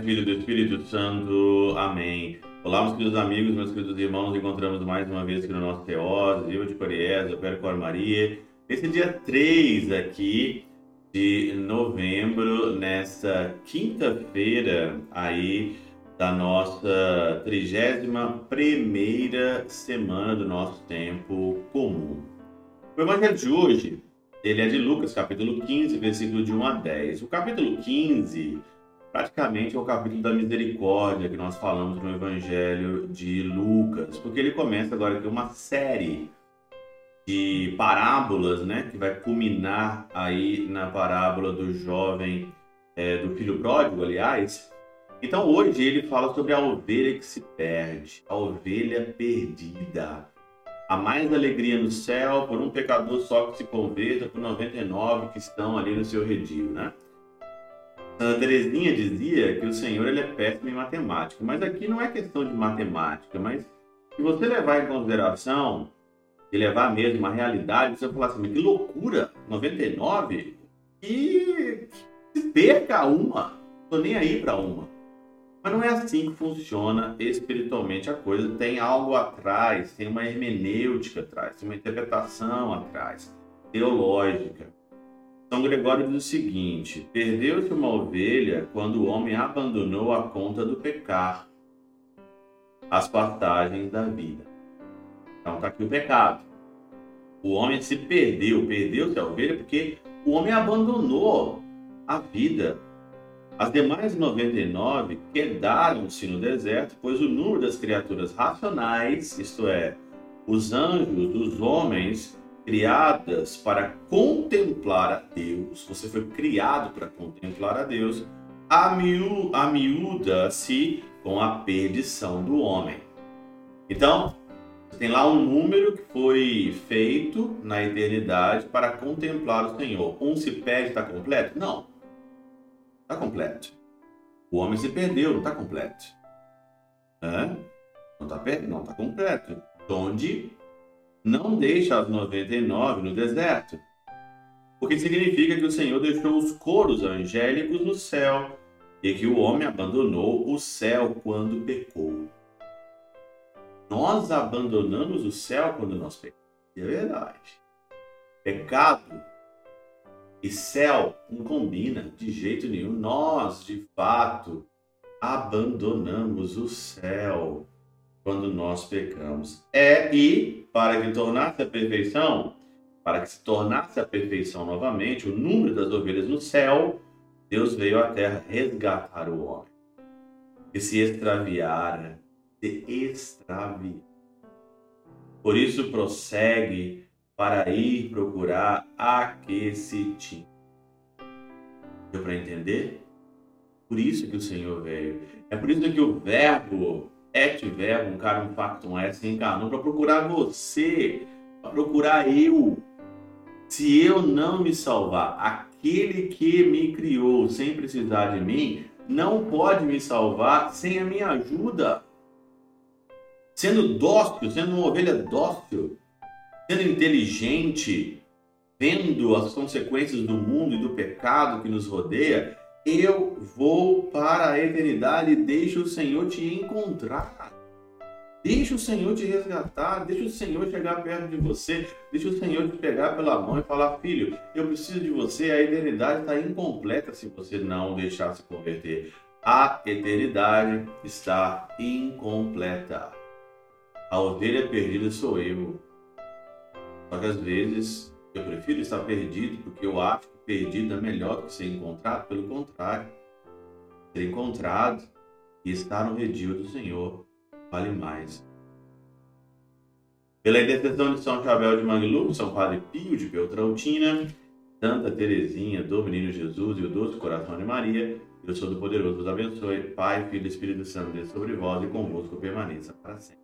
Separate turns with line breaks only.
Filho e do Espírito Santo. Amém. Olá, meus queridos amigos, meus queridos irmãos. Encontramos mais uma vez aqui no nosso Teós, eu de Coriés, eu Cor Maria. Nesse dia 3 aqui de novembro, nessa quinta-feira aí da nossa 31 primeira semana do nosso tempo comum. O evangelho de hoje, ele é de Lucas, capítulo 15, versículo de 1 a 10. O capítulo 15 praticamente é o capítulo da misericórdia que nós falamos no Evangelho de Lucas, porque ele começa agora aqui uma série de parábolas, né, que vai culminar aí na parábola do jovem, é, do filho pródigo, aliás. Então hoje ele fala sobre a ovelha que se perde, a ovelha perdida. Há mais alegria no céu por um pecador só que se converta, por 99 que estão ali no seu redil, né? Terezinha dizia que o Senhor ele é péssimo em matemática, mas aqui não é questão de matemática, mas se você levar em consideração e levar mesmo a realidade, você falar assim, que loucura, 99, e se perca uma, tô nem aí para uma. Mas não é assim que funciona espiritualmente a coisa, tem algo atrás, tem uma hermenêutica atrás, tem uma interpretação atrás, teológica. São Gregório diz o seguinte: Perdeu-se uma ovelha quando o homem abandonou a conta do pecar, as passagens da vida. Então está aqui o pecado. O homem se perdeu, perdeu-se a ovelha porque o homem abandonou a vida. As demais 99 quedaram-se no deserto, pois o número das criaturas racionais, isto é, os anjos, os homens, criadas para contemplar a Deus, você foi criado para contemplar a Deus, amiúda-se com a perdição do homem. Então, tem lá um número que foi feito na eternidade para contemplar o Senhor. Um se perde, está completo? Não. Está completo. O homem se perdeu, não está completo. Hã? Não está não está completo. Onde não deixa as 99 no deserto. Porque significa que o Senhor deixou os coros angélicos no céu e que o homem abandonou o céu quando pecou. Nós abandonamos o céu quando nós pecamos. É verdade. Pecado e céu não combina de jeito nenhum. Nós, de fato, abandonamos o céu quando nós pecamos. É e para que tornasse a perfeição, para que se tornasse a perfeição novamente, o número das ovelhas no céu, Deus veio à terra resgatar o homem. Que se extraviara, se extraviara. Por isso prossegue para ir procurar a que se tinha. Deu para entender? Por isso que o Senhor veio. É por isso que o verbo et verbum carum factum est encarnou para procurar você, para procurar eu. Se eu não me salvar, aquele que me criou sem precisar de mim, não pode me salvar sem a minha ajuda. Sendo dócil, sendo uma ovelha dócil, sendo inteligente, vendo as consequências do mundo e do pecado que nos rodeia, eu vou para a eternidade, deixa o Senhor te encontrar. Deixa o Senhor te resgatar, deixa o Senhor chegar perto de você, deixa o Senhor te pegar pela mão e falar: Filho, eu preciso de você. A eternidade está incompleta se você não deixar se converter. A eternidade está incompleta. A ovelha perdida sou eu. Só que às vezes eu prefiro estar perdido porque eu acho que perdido é melhor do que ser encontrado. Pelo contrário, ser encontrado e estar no redil do Senhor vale mais. Pela intercessão de São Chabel de Mangluf, São Padre Pio de Peltrautina, Santa Teresinha do Menino Jesus e o Doce Coração de Maria, eu sou do Poderoso vos abençoe. Pai, Filho e Espírito Santo, Deus sobre vós e convosco permaneça para sempre.